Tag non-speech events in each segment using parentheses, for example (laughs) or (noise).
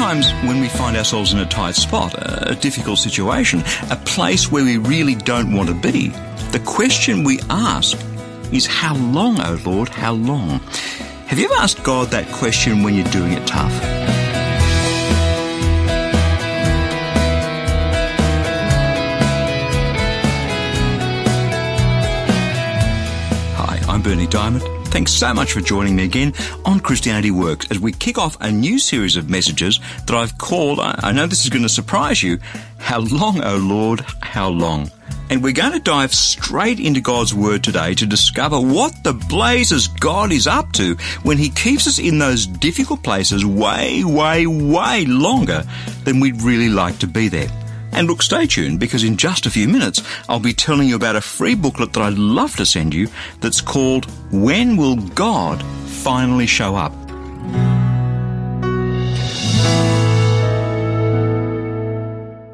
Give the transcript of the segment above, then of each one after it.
Sometimes, when we find ourselves in a tight spot, a difficult situation, a place where we really don't want to be, the question we ask is, How long, O Lord, how long? Have you ever asked God that question when you're doing it tough? Hi, I'm Bernie Dymet. Thanks so much for joining me again on Christianity Works as we kick off a new series of messages that I've called, I know this is going to surprise you, How Long, O Lord, How Long? And we're going to dive straight into God's Word today to discover what the blazes God is up to when He keeps us in those difficult places way, way, way longer than we'd really like to be there. And look, stay tuned because in just a few minutes I'll be telling you about a free booklet that I'd love to send you that's called When Will God Finally Show Up?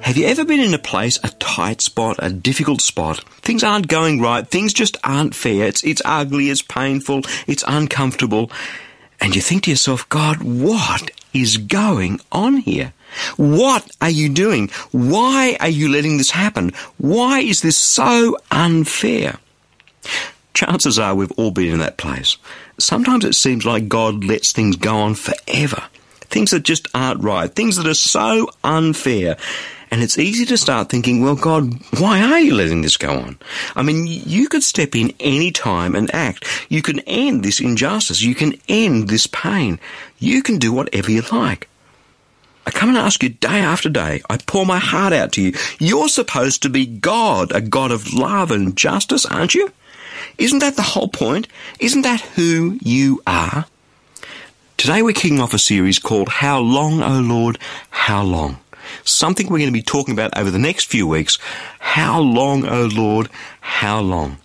Have you ever been in a place, a tight spot, a difficult spot? Things aren't going right. Things just aren't fair. It's, it's ugly. It's painful. It's uncomfortable. And you think to yourself, God, what is going on here? What are you doing? Why are you letting this happen? Why is this so unfair? Chances are we've all been in that place. Sometimes it seems like God lets things go on forever. Things that just aren't right. Things that are so unfair. And it's easy to start thinking, well, God, why are you letting this go on? I mean, you could step in any time and act. You can end this injustice. You can end this pain. You can do whatever you like. I come and ask you day after day. I pour my heart out to you. You're supposed to be God, a God of love and justice, aren't you? Isn't that the whole point? Isn't that who you are? Today we're kicking off a series called How Long, O Lord, How Long? Something we're going to be talking about over the next few weeks. How long, O Lord, how long?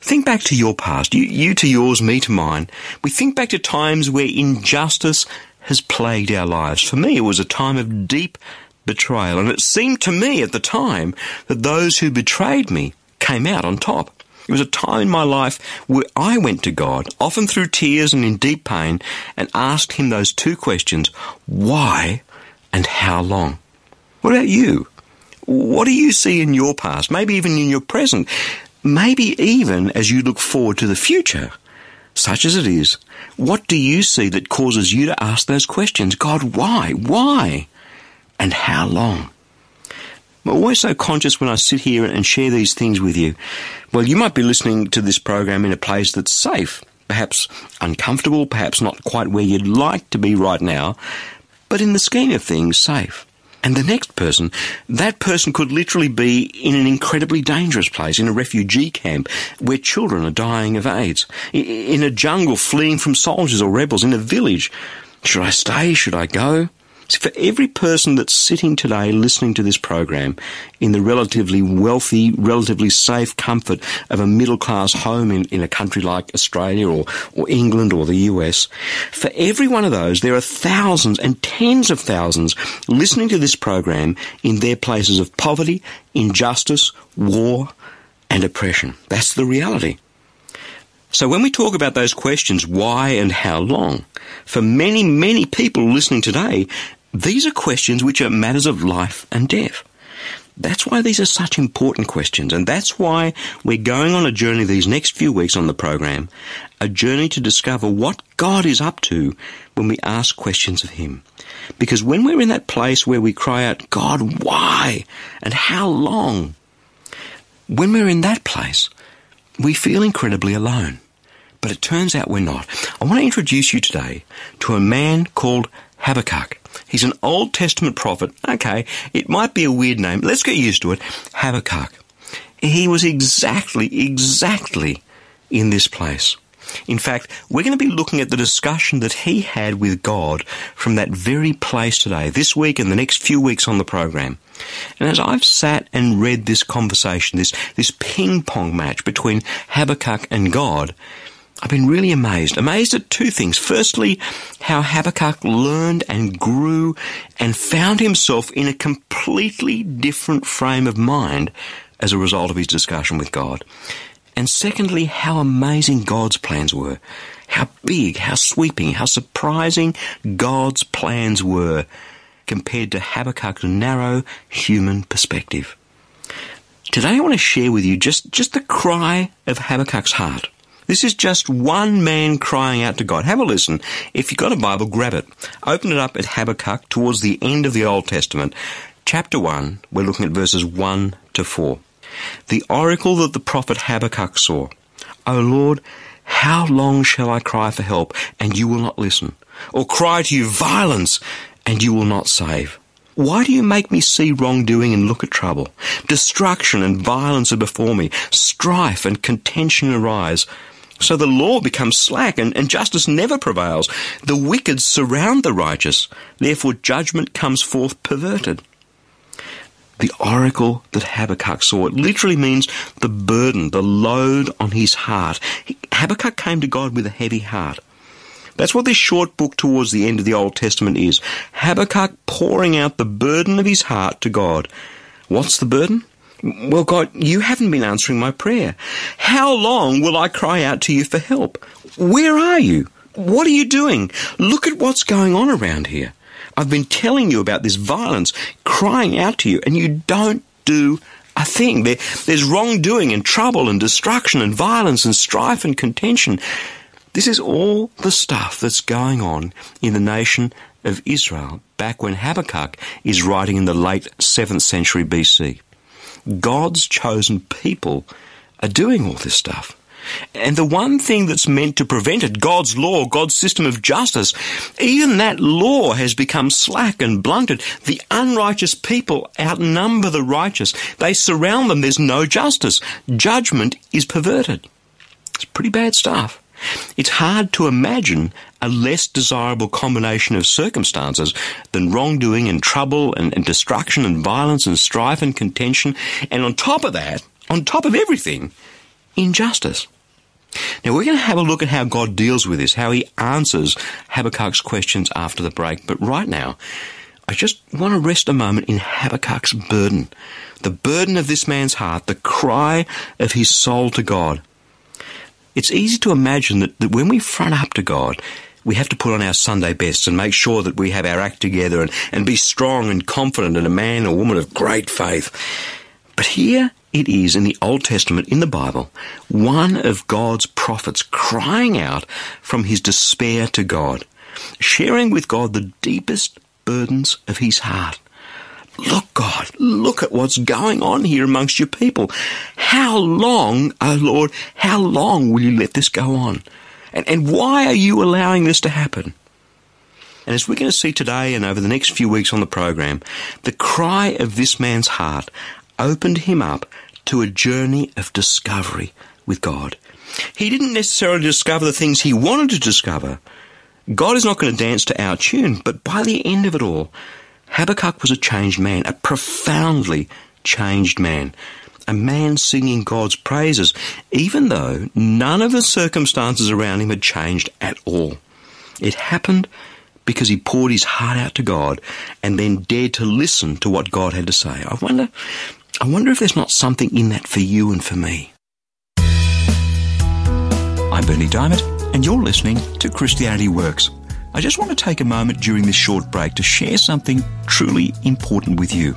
Think back to your past, you, you to yours, me to mine. We think back to times where injustice has plagued our lives. For me, it was a time of deep betrayal, and it seemed to me at the time that those who betrayed me came out on top. It was a time in my life where I went to God, often through tears and in deep pain, and asked Him those two questions why and how long? What about you? What do you see in your past, maybe even in your present, maybe even as you look forward to the future? Such as it is, what do you see that causes you to ask those questions? God, why? Why? And how long? I'm always so conscious when I sit here and share these things with you. Well, you might be listening to this program in a place that's safe, perhaps uncomfortable, perhaps not quite where you'd like to be right now, but in the scheme of things, safe. And the next person, that person could literally be in an incredibly dangerous place, in a refugee camp where children are dying of AIDS, in a jungle fleeing from soldiers or rebels, in a village. Should I stay? Should I go? For every person that's sitting today listening to this program in the relatively wealthy, relatively safe comfort of a middle class home in, in a country like Australia or, or England or the US, for every one of those, there are thousands and tens of thousands listening to this program in their places of poverty, injustice, war, and oppression. That's the reality. So when we talk about those questions, why and how long, for many, many people listening today, these are questions which are matters of life and death. That's why these are such important questions, and that's why we're going on a journey these next few weeks on the program, a journey to discover what God is up to when we ask questions of Him. Because when we're in that place where we cry out, God, why? And how long? When we're in that place, we feel incredibly alone. But it turns out we're not. I want to introduce you today to a man called Habakkuk. He's an Old Testament prophet. Okay, it might be a weird name. Let's get used to it. Habakkuk. He was exactly, exactly in this place. In fact, we're going to be looking at the discussion that he had with God from that very place today, this week and the next few weeks on the program. And as I've sat and read this conversation, this, this ping pong match between Habakkuk and God, I've been really amazed. Amazed at two things. Firstly, how Habakkuk learned and grew and found himself in a completely different frame of mind as a result of his discussion with God. And secondly, how amazing God's plans were. How big, how sweeping, how surprising God's plans were compared to Habakkuk's narrow human perspective. Today I want to share with you just, just the cry of Habakkuk's heart. This is just one man crying out to God. Have a listen. If you've got a Bible, grab it. Open it up at Habakkuk towards the end of the Old Testament. Chapter 1, we're looking at verses 1 to 4. The oracle that the prophet Habakkuk saw. O Lord, how long shall I cry for help, and you will not listen? Or cry to you violence, and you will not save? Why do you make me see wrongdoing and look at trouble? Destruction and violence are before me. Strife and contention arise. So the law becomes slack and, and justice never prevails. The wicked surround the righteous. Therefore judgment comes forth perverted. The oracle that Habakkuk saw, it literally means the burden, the load on his heart. Habakkuk came to God with a heavy heart. That's what this short book towards the end of the Old Testament is. Habakkuk pouring out the burden of his heart to God. What's the burden? Well, God, you haven't been answering my prayer. How long will I cry out to you for help? Where are you? What are you doing? Look at what's going on around here. I've been telling you about this violence, crying out to you, and you don't do a thing. There, there's wrongdoing and trouble and destruction and violence and strife and contention. This is all the stuff that's going on in the nation of Israel back when Habakkuk is writing in the late 7th century BC. God's chosen people are doing all this stuff. And the one thing that's meant to prevent it, God's law, God's system of justice, even that law has become slack and blunted. The unrighteous people outnumber the righteous. They surround them. There's no justice. Judgment is perverted. It's pretty bad stuff. It's hard to imagine a less desirable combination of circumstances than wrongdoing and trouble and, and, destruction and violence and strife and contention. And on top of that, on top of everything, injustice. Now we're going to have a look at how God deals with this, how he answers Habakkuk's questions after the break. But right now, I just want to rest a moment in Habakkuk's burden. The burden of this man's heart, the cry of his soul to God. It's easy to imagine that, that when we front up to God, we have to put on our Sunday best and make sure that we have our act together and, and be strong and confident and a man or woman of great faith. But here it is in the Old Testament, in the Bible, one of God's prophets crying out from his despair to God, sharing with God the deepest burdens of his heart. Look, God, look at what's going on here amongst your people. How long, oh Lord, how long will you let this go on? And, and why are you allowing this to happen? And as we're going to see today and over the next few weeks on the program, the cry of this man's heart opened him up to a journey of discovery with God. He didn't necessarily discover the things he wanted to discover. God is not going to dance to our tune, but by the end of it all, Habakkuk was a changed man, a profoundly changed man, a man singing God's praises, even though none of the circumstances around him had changed at all. It happened because he poured his heart out to God and then dared to listen to what God had to say. I wonder, I wonder if there's not something in that for you and for me. I'm Bernie Dymet, and you're listening to Christianity Works. I just want to take a moment during this short break to share something truly important with you.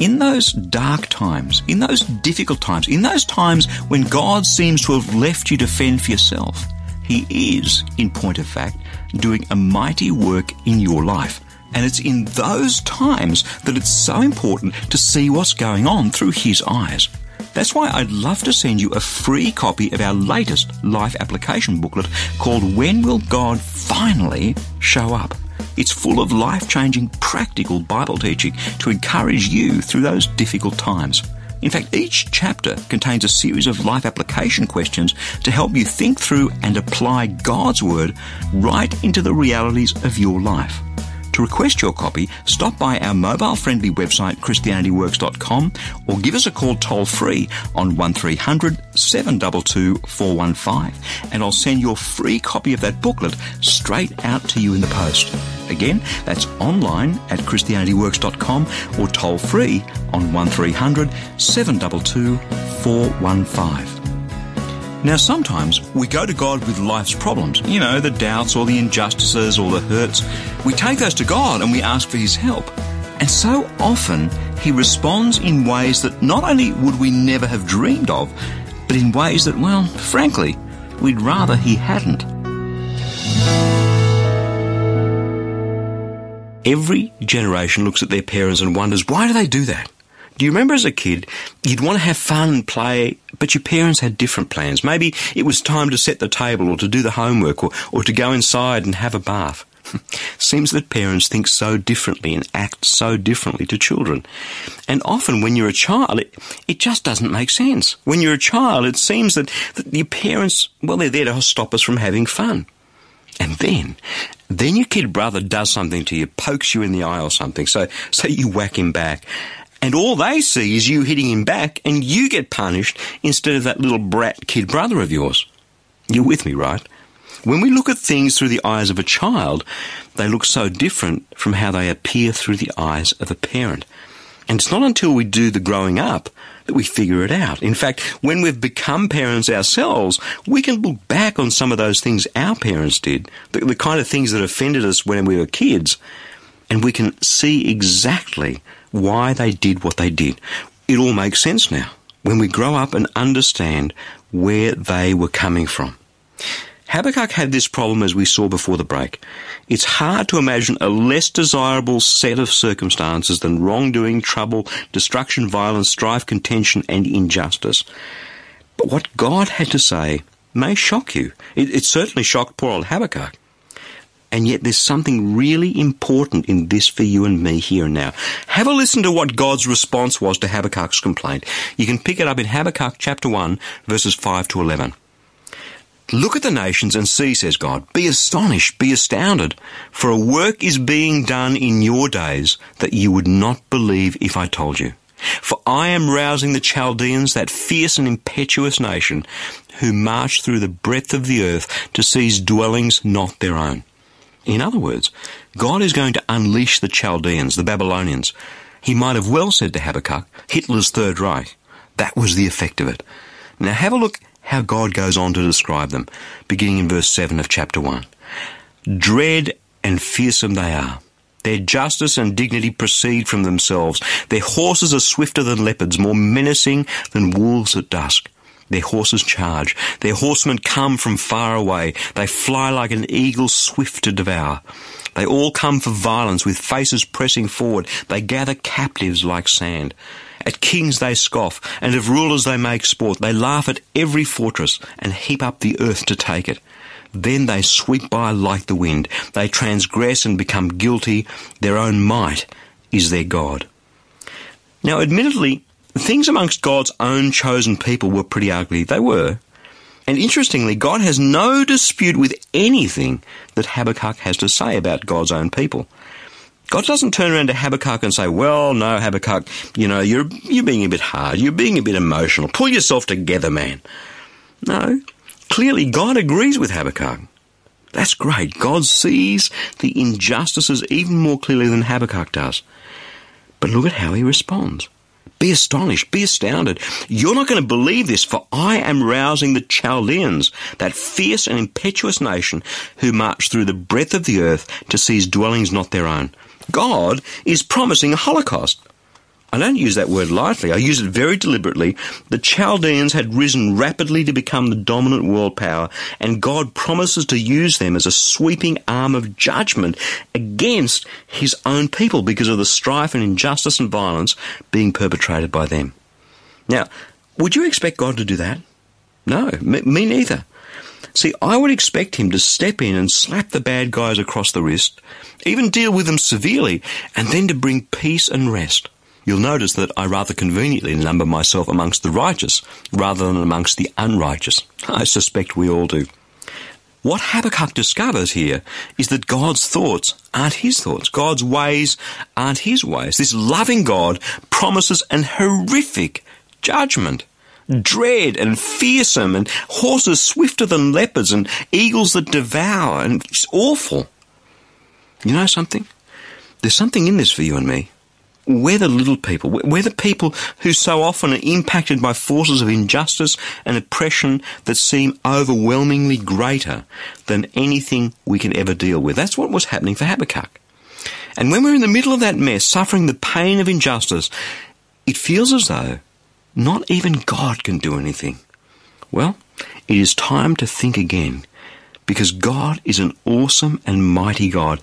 In those dark times, in those difficult times, in those times when God seems to have left you to fend for yourself, He is, in point of fact, doing a mighty work in your life. And it's in those times that it's so important to see what's going on through His eyes. That's why I'd love to send you a free copy of our latest life application booklet called When Will God Finally Show Up? It's full of life changing, practical Bible teaching to encourage you through those difficult times. In fact, each chapter contains a series of life application questions to help you think through and apply God's Word right into the realities of your life. To request your copy, stop by our mobile friendly website christianityworks.com or give us a call toll free on 1300 722 415 and I'll send your free copy of that booklet straight out to you in the post. Again, that's online at christianityworks.com or toll free on 1300 722 415. Now, sometimes we go to God with life's problems, you know, the doubts or the injustices or the hurts. We take those to God and we ask for His help. And so often He responds in ways that not only would we never have dreamed of, but in ways that, well, frankly, we'd rather He hadn't. Every generation looks at their parents and wonders, why do they do that? Do you remember as a kid, you'd want to have fun and play, but your parents had different plans? Maybe it was time to set the table or to do the homework or, or to go inside and have a bath. (laughs) Seems that parents think so differently and act so differently to children. And often when you're a child, it, it just doesn't make sense. When you're a child, it seems that, that your parents, well, they're there to stop us from having fun. And then, then your kid brother does something to you, pokes you in the eye or something, so, so you whack him back. And all they see is you hitting him back and you get punished instead of that little brat kid brother of yours. You're with me, right? When we look at things through the eyes of a child, they look so different from how they appear through the eyes of a parent. And it's not until we do the growing up that we figure it out. In fact, when we've become parents ourselves, we can look back on some of those things our parents did, the, the kind of things that offended us when we were kids, and we can see exactly why they did what they did. It all makes sense now when we grow up and understand where they were coming from. Habakkuk had this problem as we saw before the break. It's hard to imagine a less desirable set of circumstances than wrongdoing, trouble, destruction, violence, strife, contention, and injustice. But what God had to say may shock you. It, it certainly shocked poor old Habakkuk. And yet there's something really important in this for you and me here and now. Have a listen to what God's response was to Habakkuk's complaint. You can pick it up in Habakkuk chapter 1 verses 5 to 11. Look at the nations and see, says God. Be astonished, be astounded, for a work is being done in your days that you would not believe if I told you. For I am rousing the Chaldeans, that fierce and impetuous nation, who march through the breadth of the earth to seize dwellings not their own. In other words, God is going to unleash the Chaldeans, the Babylonians. He might have well said to Habakkuk, Hitler's Third Reich. That was the effect of it. Now have a look how God goes on to describe them, beginning in verse 7 of chapter 1. Dread and fearsome they are. Their justice and dignity proceed from themselves. Their horses are swifter than leopards, more menacing than wolves at dusk. Their horses charge. Their horsemen come from far away. They fly like an eagle swift to devour. They all come for violence with faces pressing forward. They gather captives like sand. At kings they scoff, and of rulers they make sport. They laugh at every fortress and heap up the earth to take it. Then they sweep by like the wind. They transgress and become guilty. Their own might is their God. Now, admittedly, things amongst God's own chosen people were pretty ugly. They were. And interestingly, God has no dispute with anything that Habakkuk has to say about God's own people. God doesn't turn around to Habakkuk and say, well, no, Habakkuk, you know, you're, you're being a bit hard. You're being a bit emotional. Pull yourself together, man. No. Clearly, God agrees with Habakkuk. That's great. God sees the injustices even more clearly than Habakkuk does. But look at how he responds. Be astonished, be astounded. You're not going to believe this, for I am rousing the Chaldeans, that fierce and impetuous nation who march through the breadth of the earth to seize dwellings not their own. God is promising a holocaust. I don't use that word lightly. I use it very deliberately. The Chaldeans had risen rapidly to become the dominant world power, and God promises to use them as a sweeping arm of judgment against his own people because of the strife and injustice and violence being perpetrated by them. Now, would you expect God to do that? No, me, neither. See, I would expect him to step in and slap the bad guys across the wrist, even deal with them severely, and then to bring peace and rest. You'll notice that I rather conveniently number myself amongst the righteous rather than amongst the unrighteous. I suspect we all do. What Habakkuk discovers here is that God's thoughts aren't his thoughts. God's ways aren't his ways. This loving God promises an horrific judgment. Dread and fearsome and horses swifter than leopards and eagles that devour and it's awful. You know something? There's something in this for you and me. We're the little people. We're the people who so often are impacted by forces of injustice and oppression that seem overwhelmingly greater than anything we can ever deal with. That's what was happening for Habakkuk. And when we're in the middle of that mess, suffering the pain of injustice, it feels as though not even God can do anything. Well, it is time to think again because God is an awesome and mighty God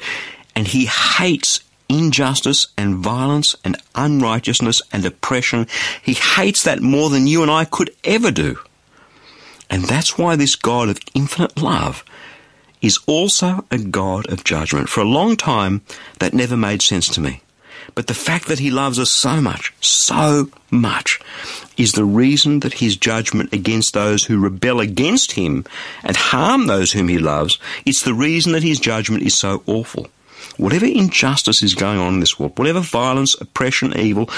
and He hates injustice and violence and unrighteousness and oppression. He hates that more than you and I could ever do. And that's why this God of infinite love is also a God of judgment. For a long time, that never made sense to me. But the fact that he loves us so much, so much, is the reason that his judgment against those who rebel against him and harm those whom he loves, it's the reason that his judgment is so awful. Whatever injustice is going on in this world, whatever violence, oppression, evil,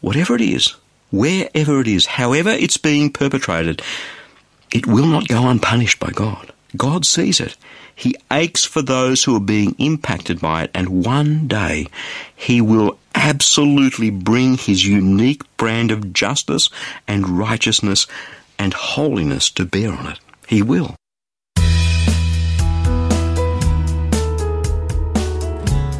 whatever it is, wherever it is, however it's being perpetrated, it will not go unpunished by God. God sees it. He aches for those who are being impacted by it, and one day He will absolutely bring His unique brand of justice and righteousness and holiness to bear on it. He will.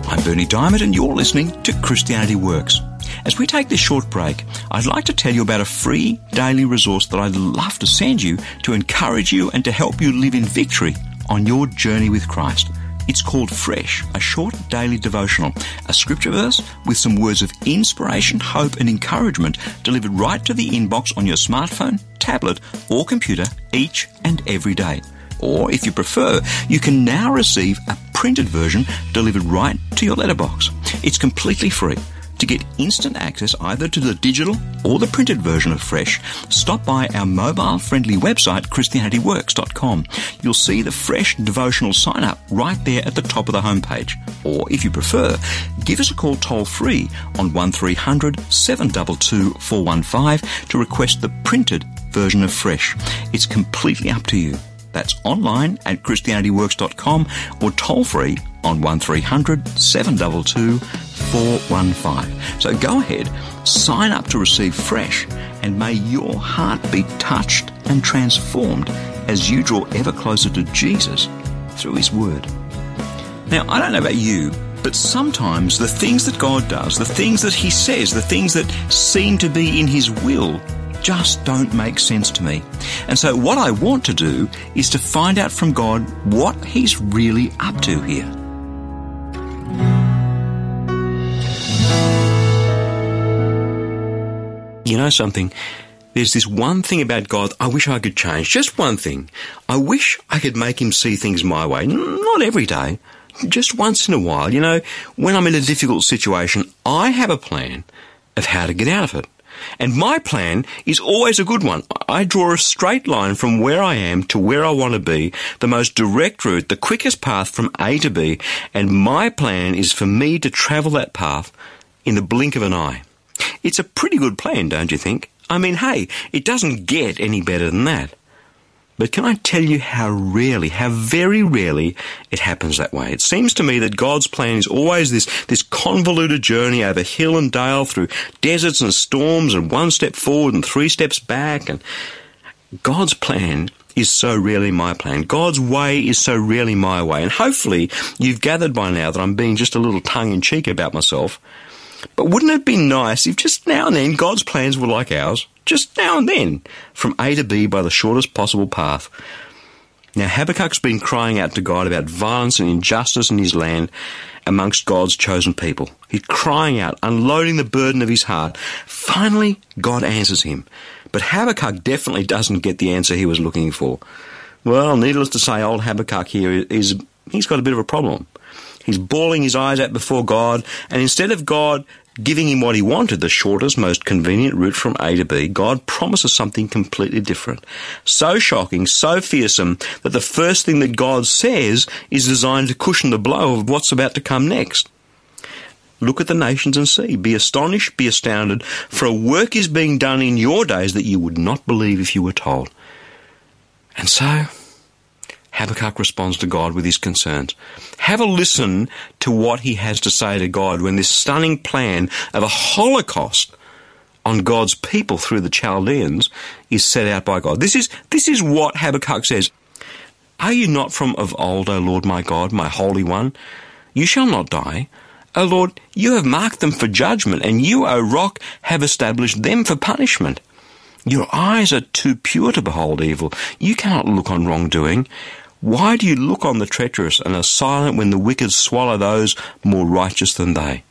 I'm Bernie Dymet, and you're listening to Christianity Works. As we take this short break, I'd like to tell you about a free daily resource that I'd love to send you to encourage you and to help you live in victory on your journey with Christ. It's called Fresh, a short daily devotional, a scripture verse with some words of inspiration, hope, and encouragement delivered right to the inbox on your smartphone, tablet, or computer each and every day. Or if you prefer, you can now receive a printed version delivered right to your letterbox. It's completely free. To get instant access either to the digital or the printed version of Fresh, stop by our mobile friendly website, ChristianityWorks.com. You'll see the Fresh devotional sign up right there at the top of the homepage. Or if you prefer, give us a call toll free on 1300 722 415 to request the printed version of Fresh. It's completely up to you. That's online at ChristianityWorks.com or toll free on 1300 722 415. So go ahead, sign up to receive fresh, and may your heart be touched and transformed as you draw ever closer to Jesus through His Word. Now, I don't know about you, but sometimes the things that God does, the things that He says, the things that seem to be in His will, just don't make sense to me. And so, what I want to do is to find out from God what He's really up to here. You know something? There's this one thing about God I wish I could change. Just one thing. I wish I could make him see things my way. Not every day. Just once in a while. You know, when I'm in a difficult situation, I have a plan of how to get out of it. And my plan is always a good one. I draw a straight line from where I am to where I want to be, the most direct route, the quickest path from A to B, and my plan is for me to travel that path in the blink of an eye. It's a pretty good plan, don't you think? I mean, hey, it doesn't get any better than that. But can I tell you how rarely, how very rarely it happens that way? It seems to me that God's plan is always this, this convoluted journey over hill and dale through deserts and storms and one step forward and three steps back. And God's plan is so rarely my plan. God's way is so rarely my way. And hopefully you've gathered by now that I'm being just a little tongue in cheek about myself. But wouldn't it be nice if just now and then God's plans were like ours? Just now and then, from A to B by the shortest possible path. Now, Habakkuk's been crying out to God about violence and injustice in his land amongst God's chosen people. He's crying out, unloading the burden of his heart. Finally, God answers him. But Habakkuk definitely doesn't get the answer he was looking for. Well, needless to say, old Habakkuk here is, he's got a bit of a problem. He's bawling his eyes out before God, and instead of God giving him what he wanted, the shortest, most convenient route from A to B, God promises something completely different. So shocking, so fearsome, that the first thing that God says is designed to cushion the blow of what's about to come next. Look at the nations and see. Be astonished, be astounded, for a work is being done in your days that you would not believe if you were told. And so, Habakkuk responds to God with his concerns. Have a listen to what he has to say to God when this stunning plan of a holocaust on God's people through the Chaldeans is set out by God. This is, this is what Habakkuk says. Are you not from of old, O Lord my God, my Holy One? You shall not die. O Lord, you have marked them for judgment, and you, O rock, have established them for punishment. Your eyes are too pure to behold evil. You cannot look on wrongdoing. Why do you look on the treacherous and are silent when the wicked swallow those more righteous than they?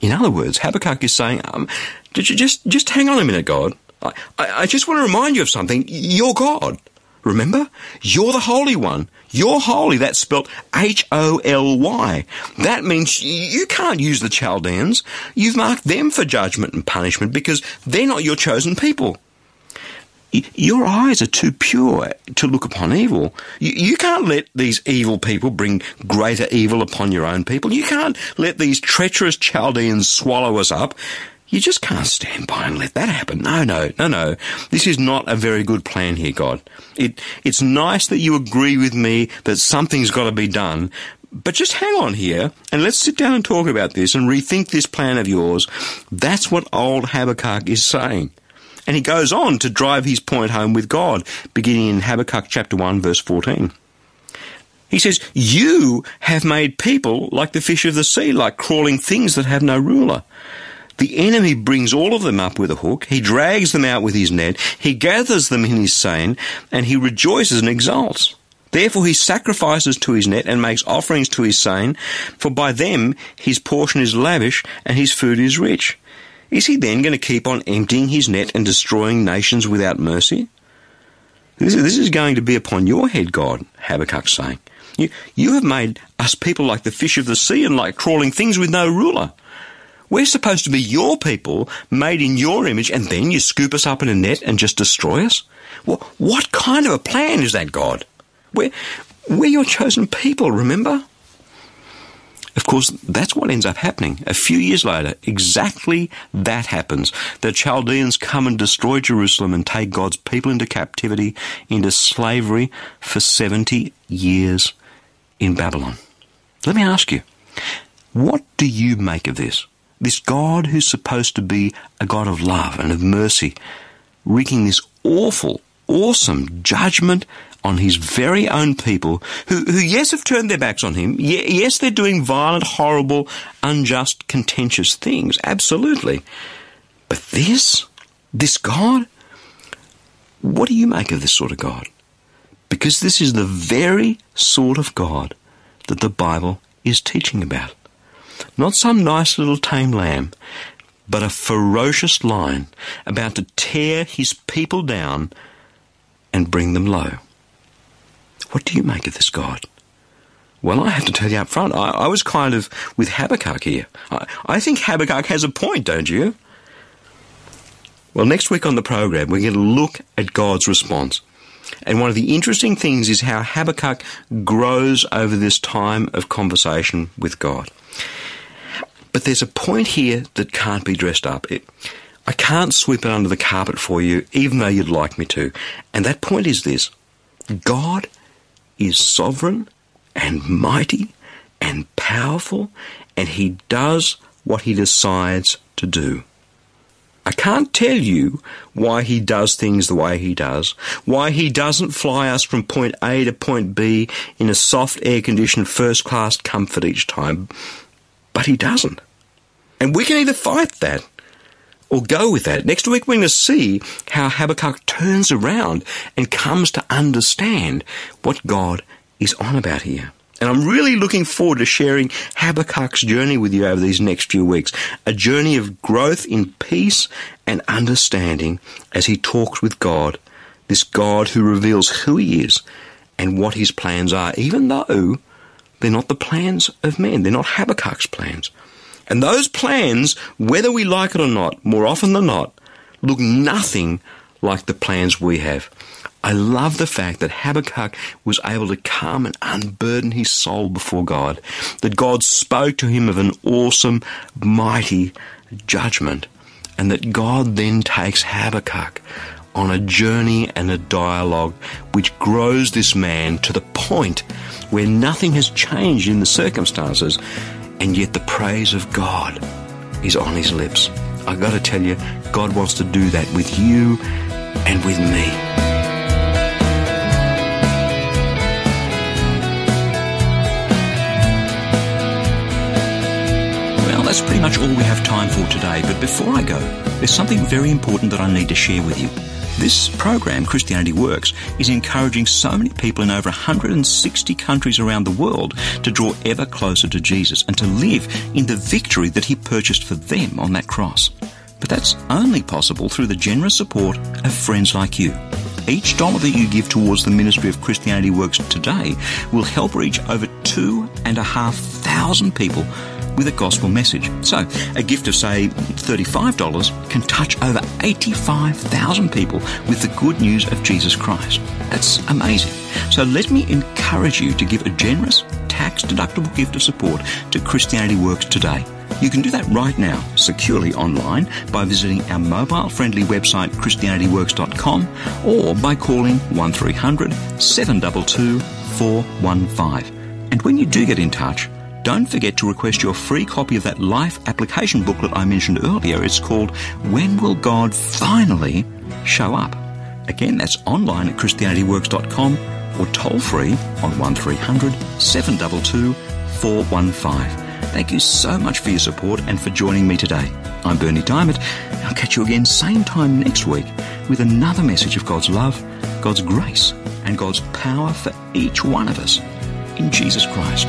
In other words, Habakkuk is saying, um, just, just hang on a minute, God. I, I just want to remind you of something. You're God. Remember? You're the Holy One. You're holy. That's spelt H-O-L-Y. That means you can't use the Chaldeans. You've marked them for judgment and punishment because they're not your chosen people your eyes are too pure to look upon evil. You, you, can't let these evil people bring greater evil upon your own people. You can't let these treacherous Chaldeans swallow us up. You just can't stand by and let that happen. No, no, no, no. This is not a very good plan here, God. It, it's nice that you agree with me that something's got to be done, but just hang on here and let's sit down and talk about this and rethink this plan of yours. That's what old Habakkuk is saying. And he goes on to drive his point home with God, beginning in Habakkuk chapter 1 verse 14. He says, You have made people like the fish of the sea, like crawling things that have no ruler. The enemy brings all of them up with a hook. He drags them out with his net. He gathers them in his seine, and he rejoices and exults. Therefore he sacrifices to his net and makes offerings to his seine, for by them his portion is lavish and his food is rich. Is he then going to keep on emptying his net and destroying nations without mercy? This, is going to be upon your head, God, Habakkuk's saying. You, you have made us people like the fish of the sea and like crawling things with no ruler. We're supposed to be your people, made in your image, and then you scoop us up in a net and just destroy us? Well, what kind of a plan is that, God? We're, we're your chosen people, remember? Of course, that's what ends up happening. A few years later, exactly that happens. The Chaldeans come and destroy Jerusalem and take God's people into captivity, into slavery for 70 years in Babylon. Let me ask you, what do you make of this? This God who's supposed to be a God of love and of mercy, wreaking this awful, awesome judgment on his very own people who, who yes, have turned their backs on him. Yes, they're doing violent, horrible, unjust, contentious things. Absolutely. But this, this God, what do you make of this sort of God? Because this is the very sort of God that the Bible is teaching about. Not some nice little tame lamb, but a ferocious lion about to tear his people down and bring them low. What do you make of this God? Well, I have to tell you up front, I, I was kind of with Habakkuk here. I, I think Habakkuk has a point, don't you? Well, next week on the program, we're going to look at God's response. And one of the interesting things is how Habakkuk grows over this time of conversation with God. But there's a point here that can't be dressed up. It, I can't sweep it under the carpet for you, even though you'd like me to. And that point is this God is sovereign and mighty and powerful, and he does what he decides to do. I can't tell you why he does things the way he does, why he doesn't fly us from point A to point B in a soft air conditioned first class comfort each time, but he doesn't. And we can either fight that or go with that. Next week we're going to see how Habakkuk turns around and comes to understand what God is on about here. And I'm really looking forward to sharing Habakkuk's journey with you over these next few weeks. A journey of growth in peace and understanding as he talks with God, this God who reveals who he is and what his plans are, even though they're not the plans of men. They're not Habakkuk's plans. And those plans, whether we like it or not, more often than not, look nothing like the plans we have. I love the fact that Habakkuk was able to come and unburden his soul before God, that God spoke to him of an awesome, mighty judgment, and that God then takes Habakkuk on a journey and a dialogue which grows this man to the point where nothing has changed in the circumstances, and yet the praise of God is on his lips. I gotta tell you, God wants to do that with you and with me. Well that's pretty much all we have time for today. But before I go, there's something very important that I need to share with you. This program, Christianity Works, is encouraging so many people in over 160 countries around the world to draw ever closer to Jesus and to live in the victory that He purchased for them on that cross. But that's only possible through the generous support of friends like you. Each dollar that you give towards the ministry of Christianity Works today will help reach over two and a half thousand people with a gospel message. So, a gift of, say, $35 can touch over 85,000 people with the good news of Jesus Christ. That's amazing. So, let me encourage you to give a generous, tax deductible gift of support to Christianity Works today. You can do that right now, securely online, by visiting our mobile friendly website, ChristianityWorks.com, or by calling 1300 722 415. And when you do get in touch, don't forget to request your free copy of that life application booklet I mentioned earlier. It's called When Will God Finally Show Up? Again, that's online at ChristianityWorks.com or toll free on 1300 722 415. Thank you so much for your support and for joining me today. I'm Bernie Dymet. I'll catch you again same time next week with another message of God's love, God's grace, and God's power for each one of us in Jesus Christ.